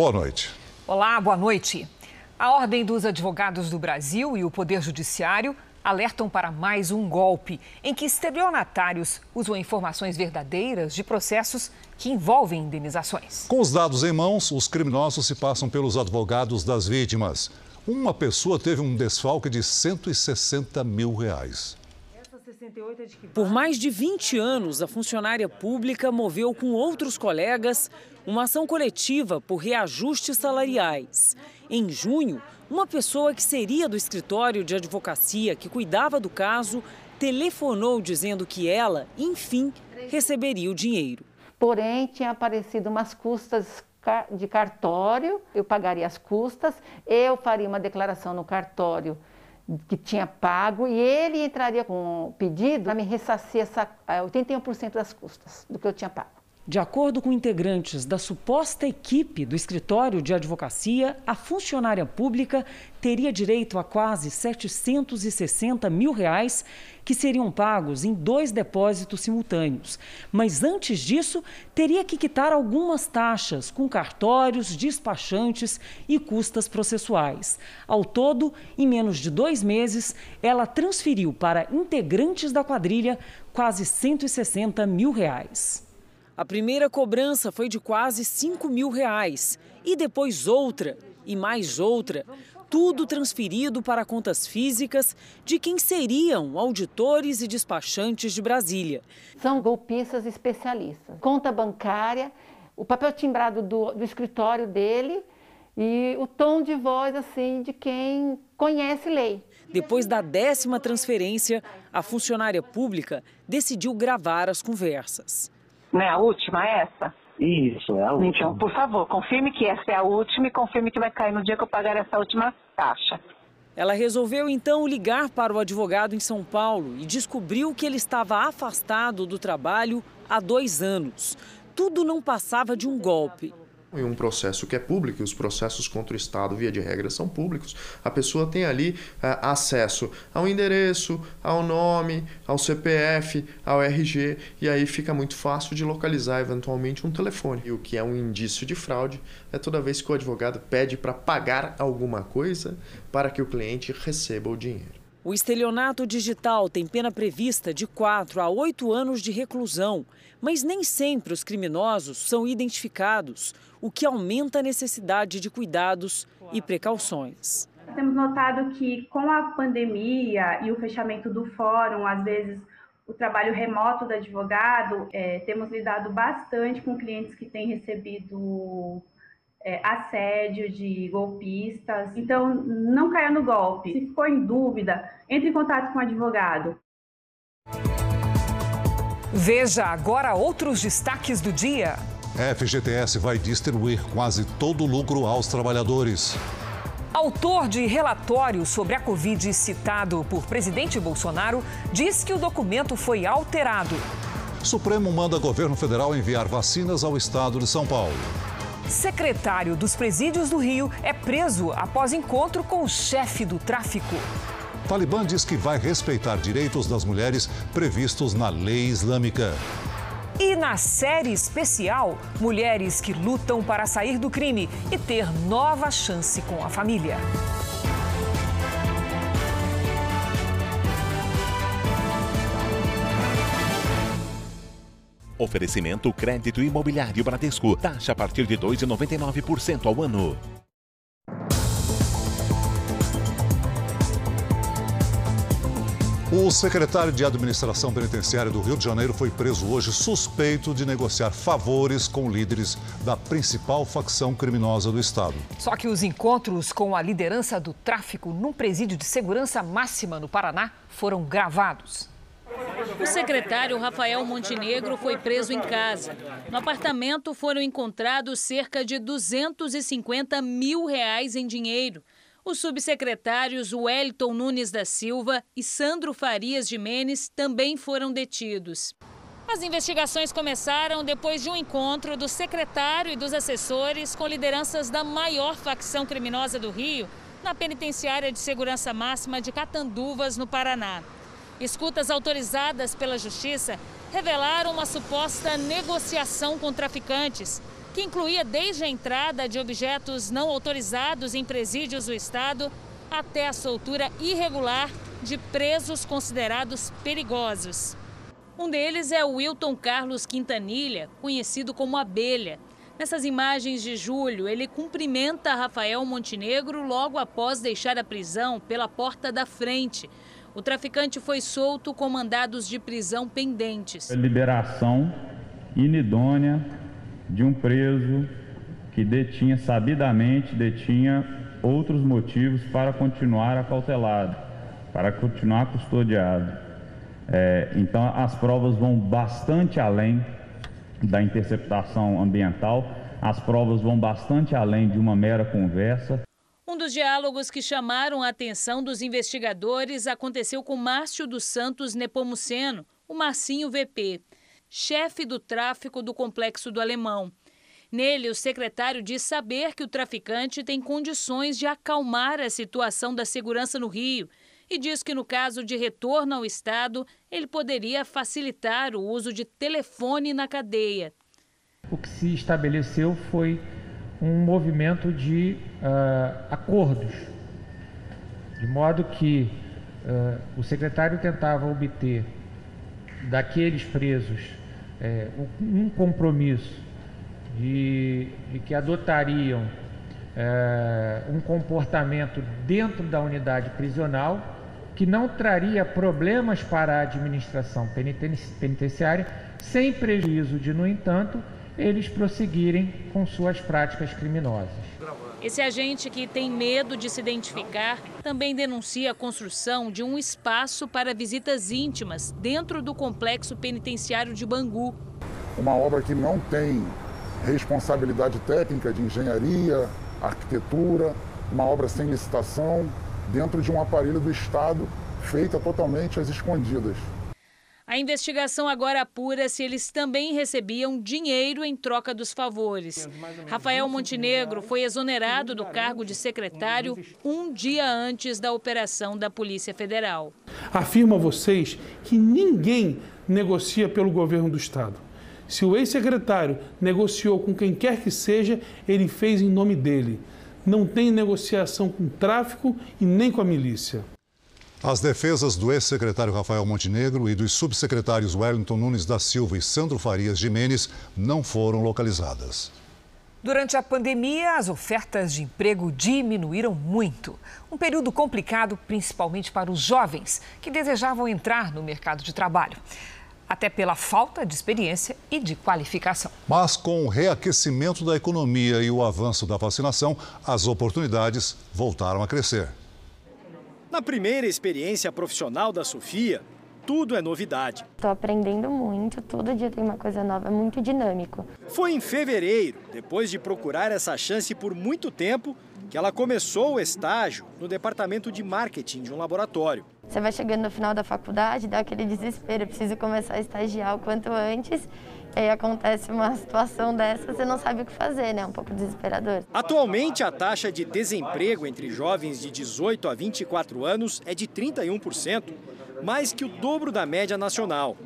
Boa noite. Olá, boa noite. A Ordem dos Advogados do Brasil e o Poder Judiciário alertam para mais um golpe em que estelionatários usam informações verdadeiras de processos que envolvem indenizações. Com os dados em mãos, os criminosos se passam pelos advogados das vítimas. Uma pessoa teve um desfalque de 160 mil reais. Por mais de 20 anos, a funcionária pública moveu com outros colegas uma ação coletiva por reajustes salariais. Em junho, uma pessoa que seria do escritório de advocacia que cuidava do caso telefonou dizendo que ela, enfim, receberia o dinheiro. Porém, tinha aparecido umas custas de cartório, eu pagaria as custas, eu faria uma declaração no cartório que tinha pago e ele entraria com o pedido para me ressarcir essa, 81% eh, das custas do que eu tinha pago. De acordo com integrantes da suposta equipe do escritório de advocacia, a funcionária pública teria direito a quase 760 mil reais que seriam pagos em dois depósitos simultâneos. Mas antes disso, teria que quitar algumas taxas com cartórios, despachantes e custas processuais. Ao todo, em menos de dois meses, ela transferiu para integrantes da quadrilha quase 160 mil reais. A primeira cobrança foi de quase 5 mil reais. E depois outra, e mais outra. Tudo transferido para contas físicas de quem seriam auditores e despachantes de Brasília. São golpistas especialistas. Conta bancária, o papel timbrado do, do escritório dele e o tom de voz assim de quem conhece lei. Depois da décima transferência, a funcionária pública decidiu gravar as conversas. Não é a última essa? Isso, é a última. Então, por favor, confirme que essa é a última e confirme que vai cair no dia que eu pagar essa última taxa. Ela resolveu então ligar para o advogado em São Paulo e descobriu que ele estava afastado do trabalho há dois anos. Tudo não passava de um golpe. Em um processo que é público, e os processos contra o Estado, via de regra, são públicos, a pessoa tem ali é, acesso ao endereço, ao nome, ao CPF, ao RG, e aí fica muito fácil de localizar eventualmente um telefone. E o que é um indício de fraude é toda vez que o advogado pede para pagar alguma coisa para que o cliente receba o dinheiro. O estelionato digital tem pena prevista de 4 a 8 anos de reclusão, mas nem sempre os criminosos são identificados, o que aumenta a necessidade de cuidados e precauções. Temos notado que com a pandemia e o fechamento do fórum, às vezes o trabalho remoto do advogado, é, temos lidado bastante com clientes que têm recebido é, assédio de golpistas. Então, não caia no golpe. Se ficou em dúvida, entre em contato com o advogado. Veja agora outros destaques do dia. FGTS vai distribuir quase todo o lucro aos trabalhadores. Autor de relatório sobre a Covid citado por presidente Bolsonaro diz que o documento foi alterado. Supremo manda governo federal enviar vacinas ao estado de São Paulo. Secretário dos Presídios do Rio é preso após encontro com o chefe do tráfico. Talibã diz que vai respeitar direitos das mulheres previstos na lei islâmica. E na série especial, mulheres que lutam para sair do crime e ter nova chance com a família. Oferecimento crédito imobiliário Bradesco. Taxa a partir de 2,99% ao ano. O secretário de Administração Penitenciária do Rio de Janeiro foi preso hoje suspeito de negociar favores com líderes da principal facção criminosa do estado. Só que os encontros com a liderança do tráfico num presídio de segurança máxima no Paraná foram gravados. O secretário Rafael Montenegro foi preso em casa. No apartamento foram encontrados cerca de 250 mil reais em dinheiro. Os subsecretários Wellington Nunes da Silva e Sandro Farias de Menes também foram detidos. As investigações começaram depois de um encontro do secretário e dos assessores com lideranças da maior facção criminosa do Rio, na penitenciária de segurança máxima de Catanduvas, no Paraná. Escutas autorizadas pela Justiça revelaram uma suposta negociação com traficantes. Que incluía desde a entrada de objetos não autorizados em presídios do Estado até a soltura irregular de presos considerados perigosos. Um deles é o Wilton Carlos Quintanilha, conhecido como Abelha. Nessas imagens de julho, ele cumprimenta Rafael Montenegro logo após deixar a prisão pela porta da frente. O traficante foi solto com mandados de prisão pendentes. Liberação inidônea de um preso que detinha sabidamente detinha outros motivos para continuar acautelado, para continuar custodiado. É, então, as provas vão bastante além da interceptação ambiental, as provas vão bastante além de uma mera conversa. Um dos diálogos que chamaram a atenção dos investigadores aconteceu com Márcio dos Santos Nepomuceno, o Marcinho VP, chefe do tráfico do Complexo do Alemão. Nele, o secretário diz saber que o traficante tem condições de acalmar a situação da segurança no Rio e diz que, no caso de retorno ao Estado, ele poderia facilitar o uso de telefone na cadeia. O que se estabeleceu foi um movimento de uh, acordos, de modo que uh, o secretário tentava obter daqueles presos uh, um compromisso de, de que adotariam é, um comportamento dentro da unidade prisional que não traria problemas para a administração penitenciária, sem prejuízo de, no entanto, eles prosseguirem com suas práticas criminosas. Esse agente que tem medo de se identificar também denuncia a construção de um espaço para visitas íntimas dentro do complexo penitenciário de Bangu. Uma obra que não tem responsabilidade técnica de engenharia, arquitetura, uma obra sem licitação, dentro de um aparelho do Estado feita totalmente às escondidas. A investigação agora apura se eles também recebiam dinheiro em troca dos favores. Rafael Montenegro foi exonerado do cargo de secretário um dia antes da operação da Polícia Federal. Afirmo a vocês que ninguém negocia pelo governo do Estado. Se o ex-secretário negociou com quem quer que seja, ele fez em nome dele. Não tem negociação com o tráfico e nem com a milícia. As defesas do ex-secretário Rafael Montenegro e dos subsecretários Wellington Nunes da Silva e Sandro Farias Jimenez não foram localizadas. Durante a pandemia, as ofertas de emprego diminuíram muito. Um período complicado, principalmente para os jovens que desejavam entrar no mercado de trabalho até pela falta de experiência e de qualificação. Mas com o reaquecimento da economia e o avanço da vacinação, as oportunidades voltaram a crescer. Na primeira experiência profissional da Sofia, tudo é novidade. Estou aprendendo muito, todo dia tem uma coisa nova, é muito dinâmico. Foi em fevereiro, depois de procurar essa chance por muito tempo, que ela começou o estágio no departamento de marketing de um laboratório. Você vai chegando no final da faculdade, dá aquele desespero, preciso começar a estagiar o quanto antes. E aí acontece uma situação dessa, você não sabe o que fazer, né? É um pouco desesperador. Atualmente, a taxa de desemprego entre jovens de 18 a 24 anos é de 31%, mais que o dobro da média nacional.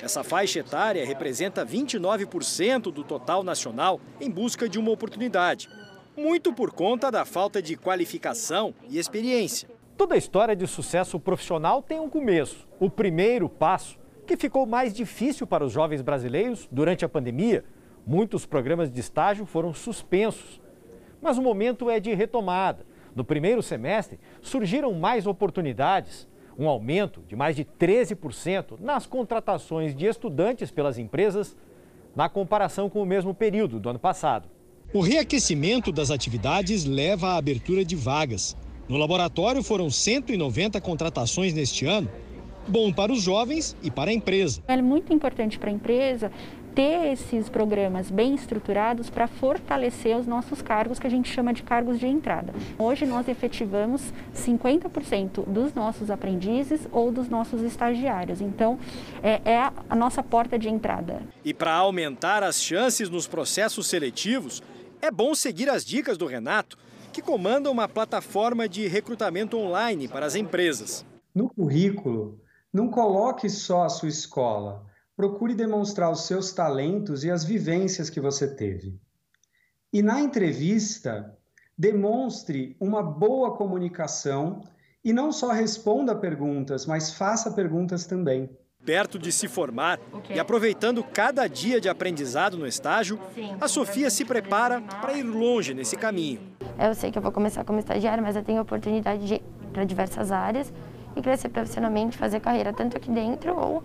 Essa faixa etária representa 29% do total nacional em busca de uma oportunidade muito por conta da falta de qualificação e experiência. Toda história de sucesso profissional tem um começo, o primeiro passo, que ficou mais difícil para os jovens brasileiros durante a pandemia. Muitos programas de estágio foram suspensos. Mas o momento é de retomada. No primeiro semestre, surgiram mais oportunidades, um aumento de mais de 13% nas contratações de estudantes pelas empresas, na comparação com o mesmo período do ano passado. O reaquecimento das atividades leva à abertura de vagas. No laboratório foram 190 contratações neste ano. Bom para os jovens e para a empresa. É muito importante para a empresa ter esses programas bem estruturados para fortalecer os nossos cargos, que a gente chama de cargos de entrada. Hoje nós efetivamos 50% dos nossos aprendizes ou dos nossos estagiários. Então, é, é a nossa porta de entrada. E para aumentar as chances nos processos seletivos, é bom seguir as dicas do Renato, que comanda uma plataforma de recrutamento online para as empresas. No currículo, não coloque só a sua escola. Procure demonstrar os seus talentos e as vivências que você teve. e na entrevista demonstre uma boa comunicação e não só responda perguntas, mas faça perguntas também. Perto de se formar okay. e aproveitando cada dia de aprendizado no estágio, Sim. a Sofia se prepara para ir longe nesse caminho. Eu sei que eu vou começar como estagiária, mas eu tenho oportunidade de ir para diversas áreas e crescer profissionalmente, fazer carreira tanto aqui dentro ou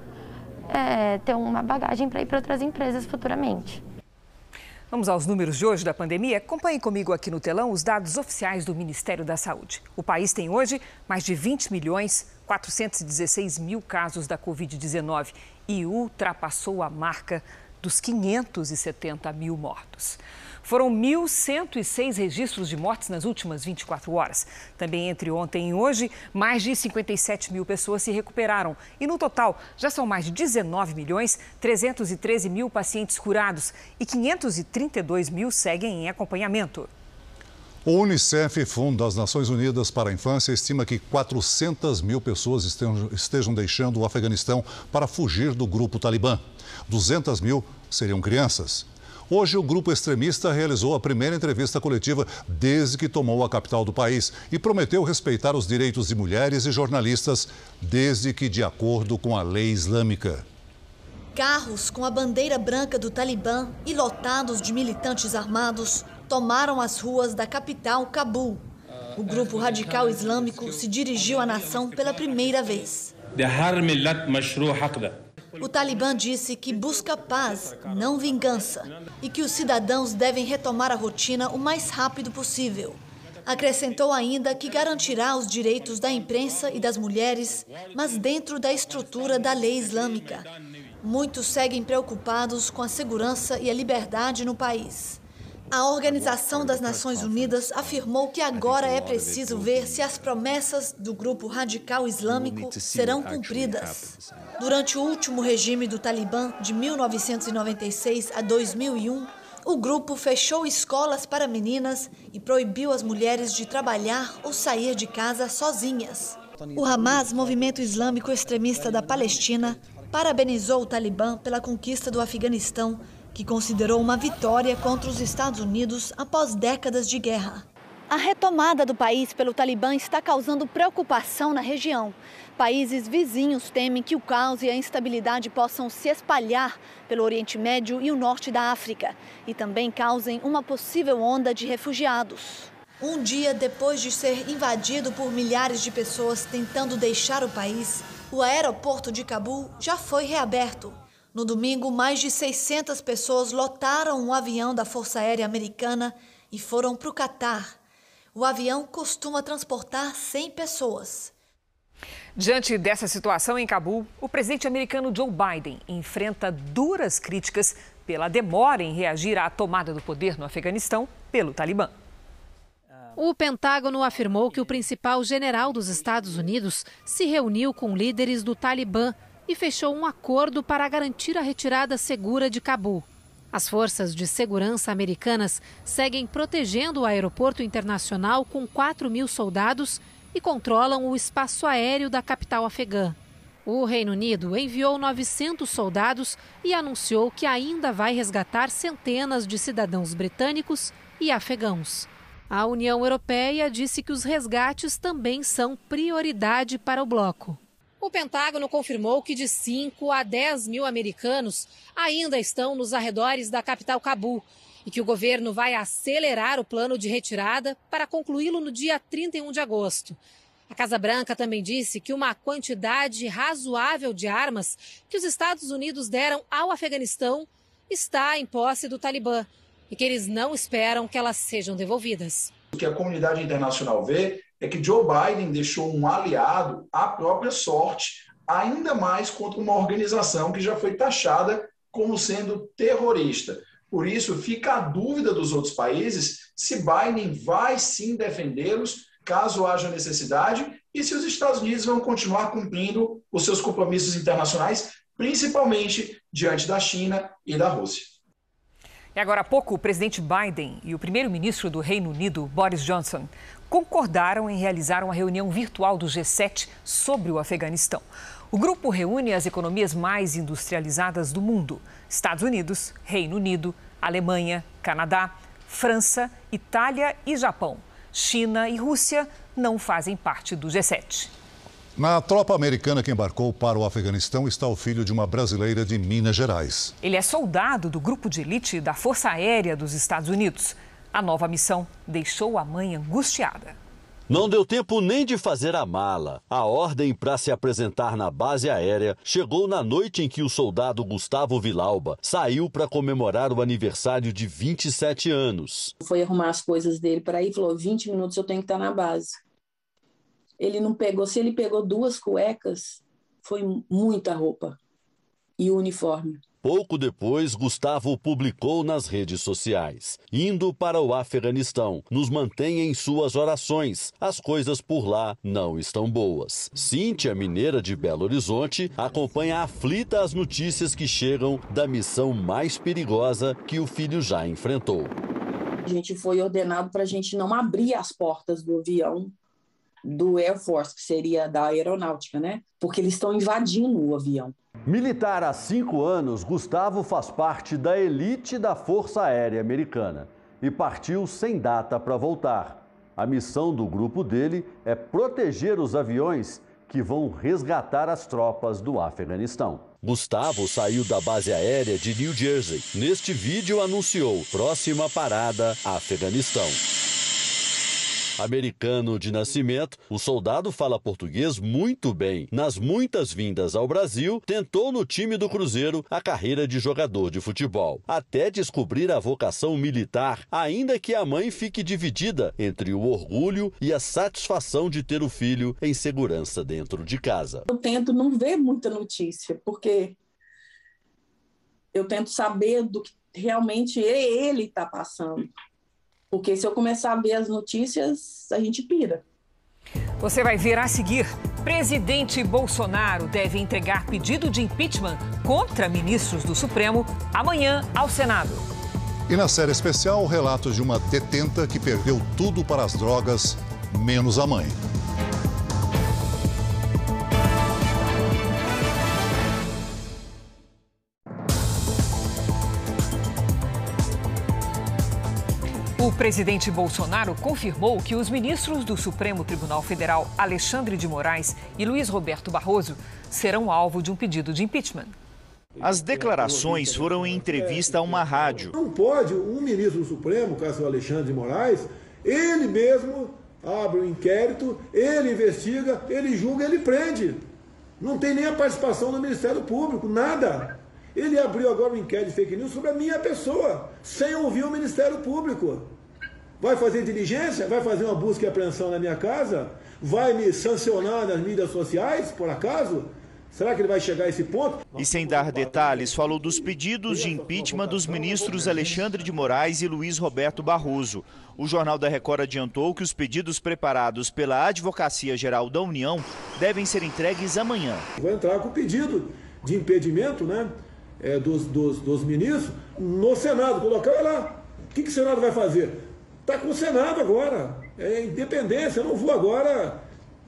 é, ter uma bagagem para ir para outras empresas futuramente. Vamos aos números de hoje da pandemia. Acompanhe comigo aqui no telão os dados oficiais do Ministério da Saúde. O país tem hoje mais de 20 milhões 416 mil casos da Covid-19 e ultrapassou a marca dos 570 mil mortos. Foram 1.106 registros de mortes nas últimas 24 horas. Também entre ontem e hoje, mais de 57 mil pessoas se recuperaram. E no total, já são mais de 19 milhões 313 mil pacientes curados e 532 mil seguem em acompanhamento. O Unicef, Fundo das Nações Unidas para a Infância, estima que 400 mil pessoas estejam deixando o Afeganistão para fugir do grupo Talibã. 200 mil seriam crianças. Hoje, o grupo extremista realizou a primeira entrevista coletiva desde que tomou a capital do país e prometeu respeitar os direitos de mulheres e jornalistas, desde que de acordo com a lei islâmica. Carros com a bandeira branca do Talibã e lotados de militantes armados tomaram as ruas da capital, Cabul. O grupo radical islâmico se dirigiu à nação pela primeira vez. O Talibã disse que busca paz, não vingança, e que os cidadãos devem retomar a rotina o mais rápido possível. Acrescentou ainda que garantirá os direitos da imprensa e das mulheres, mas dentro da estrutura da lei islâmica. Muitos seguem preocupados com a segurança e a liberdade no país. A Organização das Nações Unidas afirmou que agora é preciso ver se as promessas do grupo radical islâmico serão cumpridas. Durante o último regime do Talibã, de 1996 a 2001, o grupo fechou escolas para meninas e proibiu as mulheres de trabalhar ou sair de casa sozinhas. O Hamas, movimento islâmico extremista da Palestina, parabenizou o Talibã pela conquista do Afeganistão que considerou uma vitória contra os Estados Unidos após décadas de guerra. A retomada do país pelo Talibã está causando preocupação na região. Países vizinhos temem que o caos e a instabilidade possam se espalhar pelo Oriente Médio e o norte da África e também causem uma possível onda de refugiados. Um dia depois de ser invadido por milhares de pessoas tentando deixar o país, o aeroporto de Cabul já foi reaberto. No domingo, mais de 600 pessoas lotaram um avião da Força Aérea Americana e foram para o Catar. O avião costuma transportar 100 pessoas. Diante dessa situação em Cabul, o presidente americano Joe Biden enfrenta duras críticas pela demora em reagir à tomada do poder no Afeganistão pelo Talibã. O Pentágono afirmou que o principal general dos Estados Unidos se reuniu com líderes do Talibã e fechou um acordo para garantir a retirada segura de Cabul. As forças de segurança americanas seguem protegendo o aeroporto internacional com 4 mil soldados e controlam o espaço aéreo da capital afegã. O Reino Unido enviou 900 soldados e anunciou que ainda vai resgatar centenas de cidadãos britânicos e afegãos. A União Europeia disse que os resgates também são prioridade para o bloco. O Pentágono confirmou que de 5 a 10 mil americanos ainda estão nos arredores da capital Cabul e que o governo vai acelerar o plano de retirada para concluí-lo no dia 31 de agosto. A Casa Branca também disse que uma quantidade razoável de armas que os Estados Unidos deram ao Afeganistão está em posse do Talibã e que eles não esperam que elas sejam devolvidas. O que a comunidade internacional vê é que Joe Biden deixou um aliado à própria sorte, ainda mais contra uma organização que já foi taxada como sendo terrorista. Por isso, fica a dúvida dos outros países se Biden vai sim defendê-los caso haja necessidade e se os Estados Unidos vão continuar cumprindo os seus compromissos internacionais, principalmente diante da China e da Rússia. E agora há pouco, o presidente Biden e o primeiro-ministro do Reino Unido, Boris Johnson, concordaram em realizar uma reunião virtual do G7 sobre o Afeganistão. O grupo reúne as economias mais industrializadas do mundo: Estados Unidos, Reino Unido, Alemanha, Canadá, França, Itália e Japão. China e Rússia não fazem parte do G7. Na tropa americana que embarcou para o Afeganistão está o filho de uma brasileira de Minas Gerais. Ele é soldado do grupo de elite da Força Aérea dos Estados Unidos. A nova missão deixou a mãe angustiada. Não deu tempo nem de fazer a mala. A ordem para se apresentar na base aérea chegou na noite em que o soldado Gustavo Vilauba saiu para comemorar o aniversário de 27 anos. Foi arrumar as coisas dele para ir, falou: 20 minutos eu tenho que estar na base. Ele não pegou, se ele pegou duas cuecas, foi muita roupa e o uniforme. Pouco depois, Gustavo publicou nas redes sociais: Indo para o Afeganistão, nos mantém em suas orações. As coisas por lá não estão boas. Cíntia, mineira de Belo Horizonte, acompanha aflita as notícias que chegam da missão mais perigosa que o filho já enfrentou. A gente foi ordenado para a gente não abrir as portas do avião do Air Force, que seria da aeronáutica, né? Porque eles estão invadindo o avião. Militar há cinco anos, Gustavo faz parte da elite da Força Aérea Americana e partiu sem data para voltar. A missão do grupo dele é proteger os aviões que vão resgatar as tropas do Afeganistão. Gustavo saiu da base aérea de New Jersey. Neste vídeo anunciou próxima parada Afeganistão. Americano de nascimento, o soldado fala português muito bem. Nas muitas vindas ao Brasil, tentou no time do Cruzeiro a carreira de jogador de futebol, até descobrir a vocação militar, ainda que a mãe fique dividida entre o orgulho e a satisfação de ter o filho em segurança dentro de casa. Eu tento não ver muita notícia, porque eu tento saber do que realmente ele está passando. Porque se eu começar a ver as notícias, a gente pira. Você vai ver a seguir. Presidente Bolsonaro deve entregar pedido de impeachment contra ministros do Supremo amanhã ao Senado. E na série especial, o relato de uma detenta que perdeu tudo para as drogas, menos a mãe. O presidente Bolsonaro confirmou que os ministros do Supremo Tribunal Federal, Alexandre de Moraes e Luiz Roberto Barroso, serão alvo de um pedido de impeachment. As declarações foram em entrevista a uma rádio. Não pode um ministro do Supremo, caso Alexandre de Moraes, ele mesmo abre um inquérito, ele investiga, ele julga, ele prende. Não tem nem a participação do Ministério Público, nada. Ele abriu agora um inquérito de fake news sobre a minha pessoa, sem ouvir o Ministério Público. Vai fazer diligência? Vai fazer uma busca e apreensão na minha casa? Vai me sancionar nas mídias sociais, por acaso? Será que ele vai chegar a esse ponto? E sem dar detalhes, falou dos pedidos de impeachment dos ministros Alexandre de Moraes e Luiz Roberto Barroso. O Jornal da Record adiantou que os pedidos preparados pela Advocacia Geral da União devem ser entregues amanhã. Vou entrar com o pedido de impedimento né, é, dos, dos, dos ministros no Senado, colocar lá. O que, que o Senado vai fazer? Está com o Senado agora. É independência. Eu não vou agora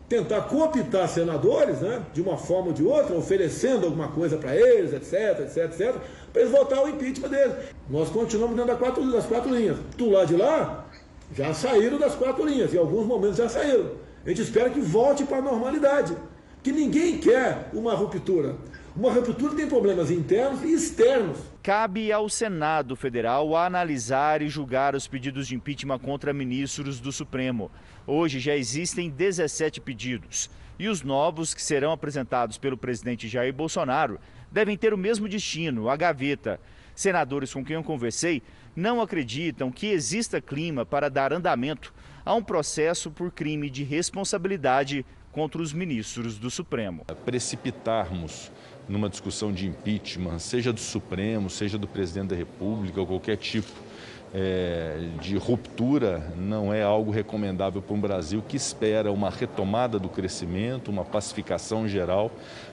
tentar cooptar senadores, né, de uma forma ou de outra, oferecendo alguma coisa para eles, etc, etc, etc, para eles votar o impeachment deles. Nós continuamos dentro das quatro, das quatro linhas. Do lado de lá, já saíram das quatro linhas, em alguns momentos já saíram. A gente espera que volte para a normalidade. Que ninguém quer uma ruptura. Uma ruptura tem problemas internos e externos. Cabe ao Senado Federal analisar e julgar os pedidos de impeachment contra ministros do Supremo. Hoje já existem 17 pedidos. E os novos, que serão apresentados pelo presidente Jair Bolsonaro, devem ter o mesmo destino, a gaveta. Senadores com quem eu conversei não acreditam que exista clima para dar andamento a um processo por crime de responsabilidade contra os ministros do Supremo. Precipitarmos numa discussão de impeachment, seja do Supremo, seja do presidente da República, ou qualquer tipo é, de ruptura, não é algo recomendável para um Brasil que espera uma retomada do crescimento, uma pacificação geral,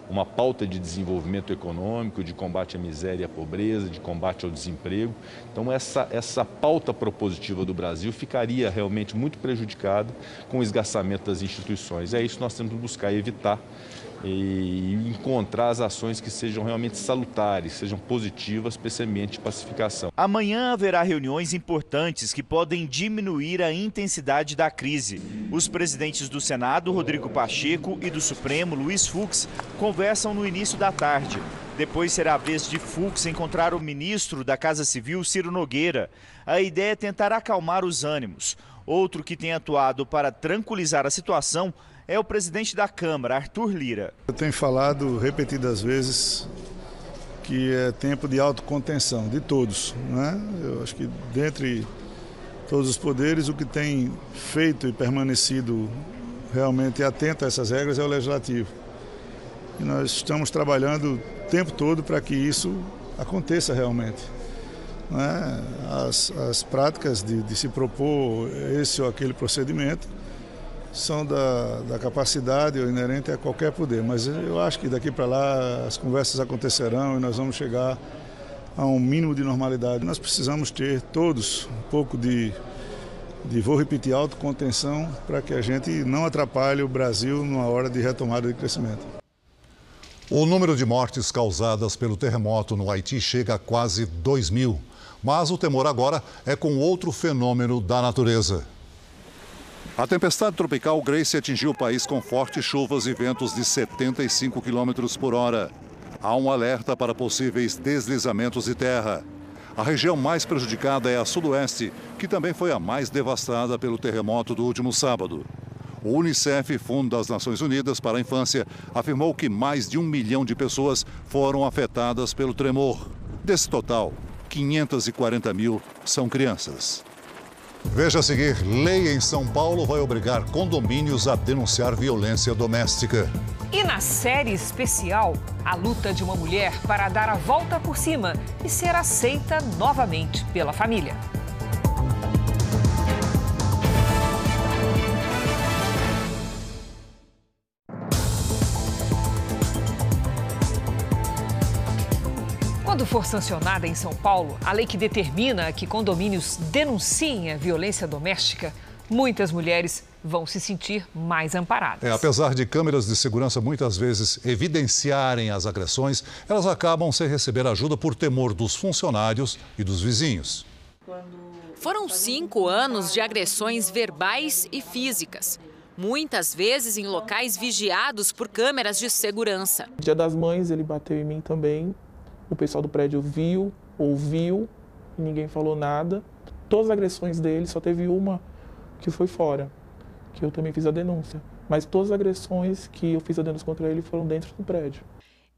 uma pauta de desenvolvimento econômico, de combate à miséria e à pobreza, de combate ao desemprego. Então, essa, essa pauta propositiva do Brasil ficaria realmente muito prejudicada com o esgaçamento das instituições. É isso que nós temos que buscar evitar e encontrar as ações que sejam realmente salutares, sejam positivas para esse ambiente de pacificação. Amanhã haverá reuniões importantes que podem diminuir a intensidade da crise. Os presidentes do Senado, Rodrigo Pacheco, e do Supremo, Luiz Fux, conversam no início da tarde. Depois será a vez de Fux encontrar o ministro da Casa Civil, Ciro Nogueira. A ideia é tentar acalmar os ânimos. Outro que tem atuado para tranquilizar a situação é o presidente da Câmara, Arthur Lira. Eu tenho falado repetidas vezes que é tempo de autocontenção de todos. Né? Eu acho que dentre todos os poderes, o que tem feito e permanecido realmente atento a essas regras é o legislativo. E nós estamos trabalhando o tempo todo para que isso aconteça realmente. Né? As, as práticas de, de se propor esse ou aquele procedimento são da, da capacidade ou inerente a qualquer poder. Mas eu acho que daqui para lá as conversas acontecerão e nós vamos chegar a um mínimo de normalidade. Nós precisamos ter todos um pouco de, de vou repetir, autocontenção para que a gente não atrapalhe o Brasil numa hora de retomada de crescimento. O número de mortes causadas pelo terremoto no Haiti chega a quase 2 mil. Mas o temor agora é com outro fenômeno da natureza. A tempestade tropical Grace atingiu o país com fortes chuvas e ventos de 75 km por hora. Há um alerta para possíveis deslizamentos de terra. A região mais prejudicada é a sudoeste, que também foi a mais devastada pelo terremoto do último sábado. O Unicef, Fundo das Nações Unidas para a Infância, afirmou que mais de um milhão de pessoas foram afetadas pelo tremor. Desse total, 540 mil são crianças. Veja a seguir: lei em São Paulo vai obrigar condomínios a denunciar violência doméstica. E na série especial, a luta de uma mulher para dar a volta por cima e ser aceita novamente pela família. Quando for sancionada em São Paulo, a lei que determina que condomínios denunciem a violência doméstica, muitas mulheres vão se sentir mais amparadas. É, apesar de câmeras de segurança muitas vezes evidenciarem as agressões, elas acabam sem receber ajuda por temor dos funcionários e dos vizinhos. Foram cinco anos de agressões verbais e físicas. Muitas vezes em locais vigiados por câmeras de segurança. Dia das Mães, ele bateu em mim também o pessoal do prédio viu, ouviu, ninguém falou nada. Todas as agressões dele, só teve uma que foi fora, que eu também fiz a denúncia. Mas todas as agressões que eu fiz a denúncia contra ele foram dentro do prédio.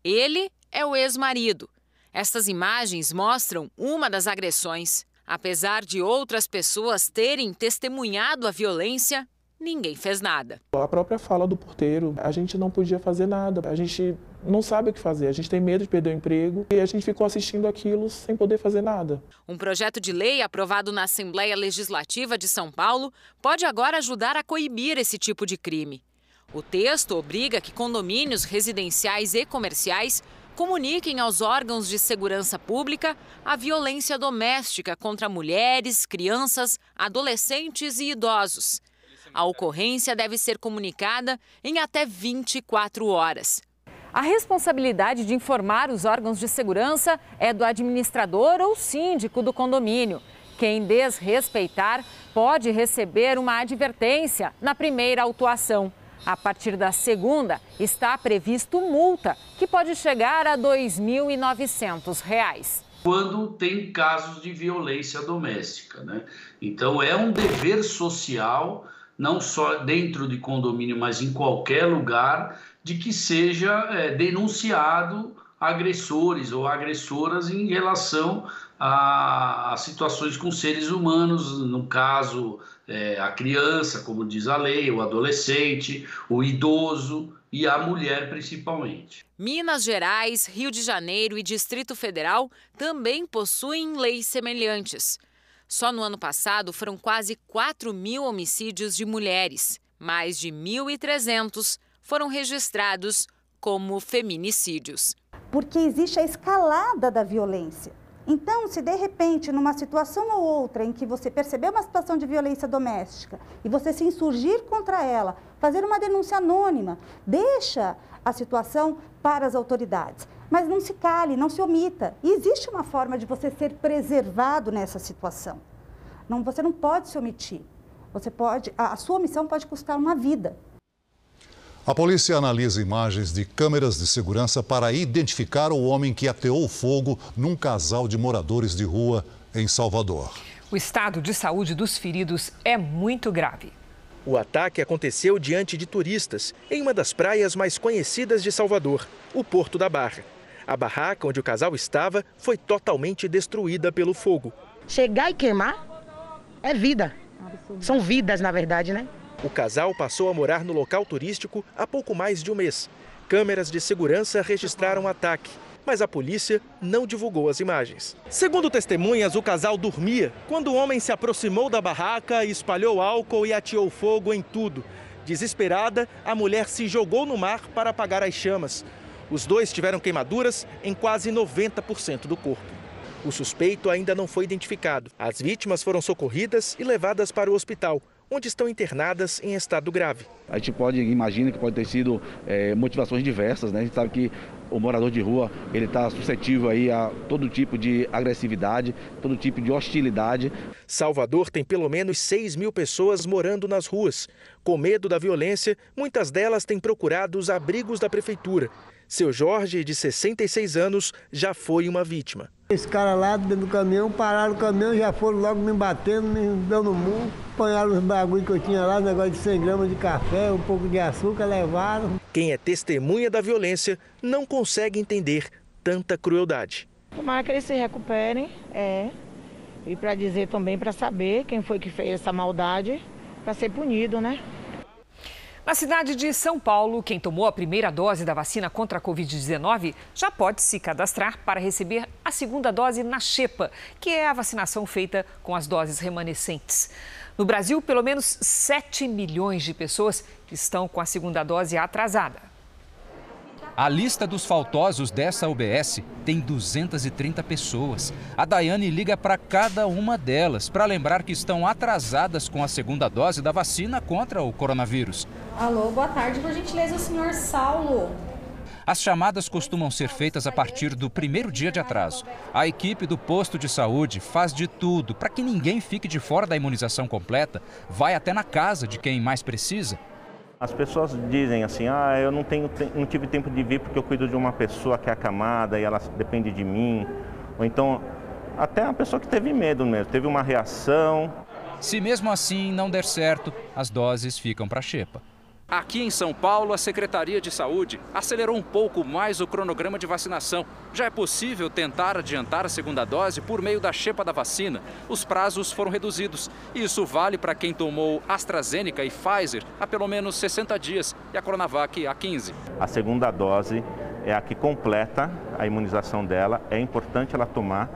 Ele é o ex-marido. Estas imagens mostram uma das agressões. Apesar de outras pessoas terem testemunhado a violência, ninguém fez nada. A própria fala do porteiro, a gente não podia fazer nada, a gente não sabe o que fazer, a gente tem medo de perder o emprego e a gente ficou assistindo aquilo sem poder fazer nada. Um projeto de lei aprovado na Assembleia Legislativa de São Paulo pode agora ajudar a coibir esse tipo de crime. O texto obriga que condomínios residenciais e comerciais comuniquem aos órgãos de segurança pública a violência doméstica contra mulheres, crianças, adolescentes e idosos. A ocorrência deve ser comunicada em até 24 horas. A responsabilidade de informar os órgãos de segurança é do administrador ou síndico do condomínio. Quem desrespeitar pode receber uma advertência na primeira autuação. A partir da segunda, está previsto multa, que pode chegar a R$ 2.900. Quando tem casos de violência doméstica. Né? Então, é um dever social, não só dentro de condomínio, mas em qualquer lugar, de que seja é, denunciado agressores ou agressoras em relação a, a, situações com seres humanos, no caso é, a criança, como diz a lei, o adolescente, o idoso e a mulher principalmente. Minas Gerais, Rio de Janeiro e Distrito Federal também possuem leis semelhantes. Só no ano passado foram quase 4 mil homicídios de mulheres, mais de 1.300 foram registrados como feminicídios. Porque existe a escalada da violência. Então, se de repente, numa situação ou outra em que você perceber uma situação de violência doméstica e você se insurgir contra ela, fazer uma denúncia anônima, deixa a situação para as autoridades. Mas não se cale, não se omita. E existe uma forma de você ser preservado nessa situação. Não, você não pode se omitir. Você pode, a, a sua omissão pode custar uma vida. A polícia analisa imagens de câmeras de segurança para identificar o homem que ateou fogo num casal de moradores de rua em Salvador. O estado de saúde dos feridos é muito grave. O ataque aconteceu diante de turistas em uma das praias mais conhecidas de Salvador, o Porto da Barra. A barraca onde o casal estava foi totalmente destruída pelo fogo. Chegar e queimar é vida. São vidas, na verdade, né? O casal passou a morar no local turístico há pouco mais de um mês. Câmeras de segurança registraram o ataque, mas a polícia não divulgou as imagens. Segundo testemunhas, o casal dormia quando o homem se aproximou da barraca, espalhou álcool e ateou fogo em tudo. Desesperada, a mulher se jogou no mar para apagar as chamas. Os dois tiveram queimaduras em quase 90% do corpo. O suspeito ainda não foi identificado. As vítimas foram socorridas e levadas para o hospital, onde estão internadas em estado grave. A gente pode imagina que pode ter sido é, motivações diversas, né? A gente sabe que o morador de rua ele está suscetível aí a todo tipo de agressividade, todo tipo de hostilidade. Salvador tem pelo menos 6 mil pessoas morando nas ruas. Com medo da violência, muitas delas têm procurado os abrigos da prefeitura. Seu Jorge, de 66 anos, já foi uma vítima. Esse cara lá dentro do caminhão, pararam o caminhão, já foram logo me batendo, me dando murro, apanharam os bagulho que eu tinha lá, negócio de 100 gramas de café, um pouco de açúcar, levaram. Quem é testemunha da violência não consegue entender tanta crueldade. Tomara que eles se recuperem, é. E para dizer também, para saber quem foi que fez essa maldade, para ser punido, né? Na cidade de São Paulo, quem tomou a primeira dose da vacina contra a Covid-19 já pode se cadastrar para receber a segunda dose na Xepa, que é a vacinação feita com as doses remanescentes. No Brasil, pelo menos 7 milhões de pessoas estão com a segunda dose atrasada. A lista dos faltosos dessa UBS tem 230 pessoas. A Daiane liga para cada uma delas para lembrar que estão atrasadas com a segunda dose da vacina contra o coronavírus. Alô, boa tarde, por gentileza, o senhor Saulo. As chamadas costumam ser feitas a partir do primeiro dia de atraso. A equipe do posto de saúde faz de tudo para que ninguém fique de fora da imunização completa, vai até na casa de quem mais precisa as pessoas dizem assim, ah, eu não, tenho, não tive tempo de vir porque eu cuido de uma pessoa que é acamada e ela depende de mim. Ou então, até a pessoa que teve medo mesmo, teve uma reação. Se mesmo assim não der certo, as doses ficam para a xepa. Aqui em São Paulo, a Secretaria de Saúde acelerou um pouco mais o cronograma de vacinação. Já é possível tentar adiantar a segunda dose por meio da xepa da vacina. Os prazos foram reduzidos. Isso vale para quem tomou AstraZeneca e Pfizer há pelo menos 60 dias e a Coronavac há 15. A segunda dose é a que completa a imunização dela. É importante ela tomar.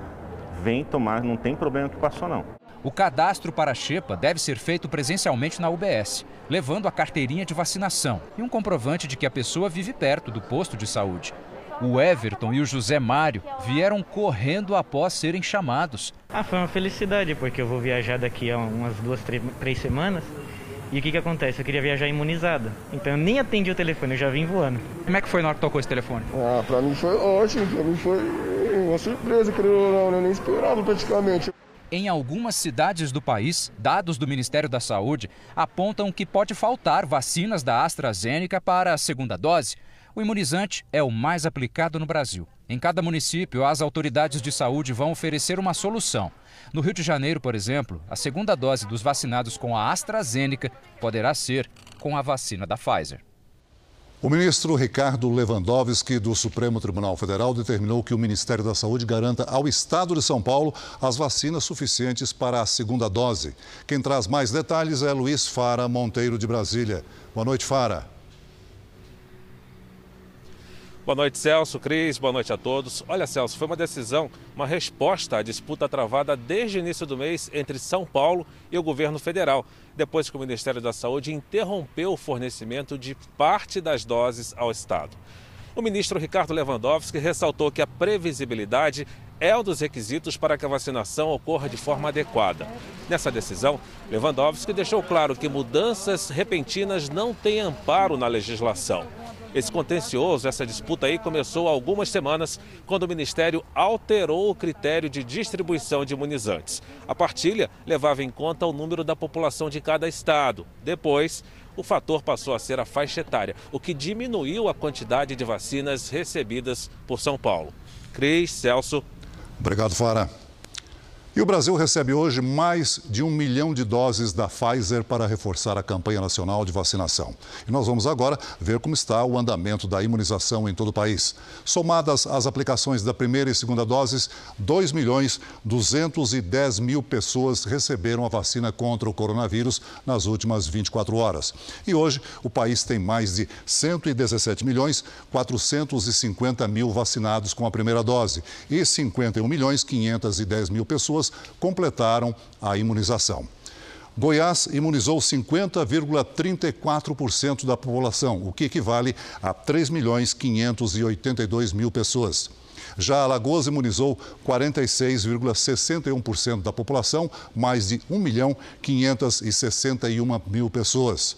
Vem tomar, não tem problema que passou não. O cadastro para a Xepa deve ser feito presencialmente na UBS, levando a carteirinha de vacinação e um comprovante de que a pessoa vive perto do posto de saúde. O Everton e o José Mário vieram correndo após serem chamados. Ah, foi uma felicidade, porque eu vou viajar daqui a umas duas, três semanas. E o que, que acontece? Eu queria viajar imunizado. Então eu nem atendi o telefone, eu já vim voando. Como é que foi na hora que tocou esse telefone? Ah, pra mim foi ótimo, pra mim foi uma surpresa, creio ou não, né? eu nem esperava praticamente. Em algumas cidades do país, dados do Ministério da Saúde apontam que pode faltar vacinas da AstraZeneca para a segunda dose. O imunizante é o mais aplicado no Brasil. Em cada município, as autoridades de saúde vão oferecer uma solução. No Rio de Janeiro, por exemplo, a segunda dose dos vacinados com a AstraZeneca poderá ser com a vacina da Pfizer. O ministro Ricardo Lewandowski, do Supremo Tribunal Federal, determinou que o Ministério da Saúde garanta ao Estado de São Paulo as vacinas suficientes para a segunda dose. Quem traz mais detalhes é Luiz Fara Monteiro, de Brasília. Boa noite, Fara. Boa noite, Celso, Cris, boa noite a todos. Olha, Celso, foi uma decisão, uma resposta à disputa travada desde o início do mês entre São Paulo e o governo federal, depois que o Ministério da Saúde interrompeu o fornecimento de parte das doses ao Estado. O ministro Ricardo Lewandowski ressaltou que a previsibilidade é um dos requisitos para que a vacinação ocorra de forma adequada. Nessa decisão, Lewandowski deixou claro que mudanças repentinas não têm amparo na legislação. Esse contencioso, essa disputa aí começou há algumas semanas, quando o Ministério alterou o critério de distribuição de imunizantes. A partilha levava em conta o número da população de cada estado. Depois, o fator passou a ser a faixa etária, o que diminuiu a quantidade de vacinas recebidas por São Paulo. Cris, Celso. Obrigado, Fara. E o Brasil recebe hoje mais de um milhão de doses da Pfizer para reforçar a campanha nacional de vacinação. E nós vamos agora ver como está o andamento da imunização em todo o país. Somadas as aplicações da primeira e segunda doses, 2 milhões 210 mil pessoas receberam a vacina contra o coronavírus nas últimas 24 horas. E hoje o país tem mais de 117 milhões 450 mil vacinados com a primeira dose e 51 milhões 510 mil pessoas completaram a imunização. Goiás imunizou 50,34% da população, o que equivale a 3 milhões 582 mil pessoas. Já Alagoas imunizou 46,61% da população, mais de 1 milhão 561 mil pessoas.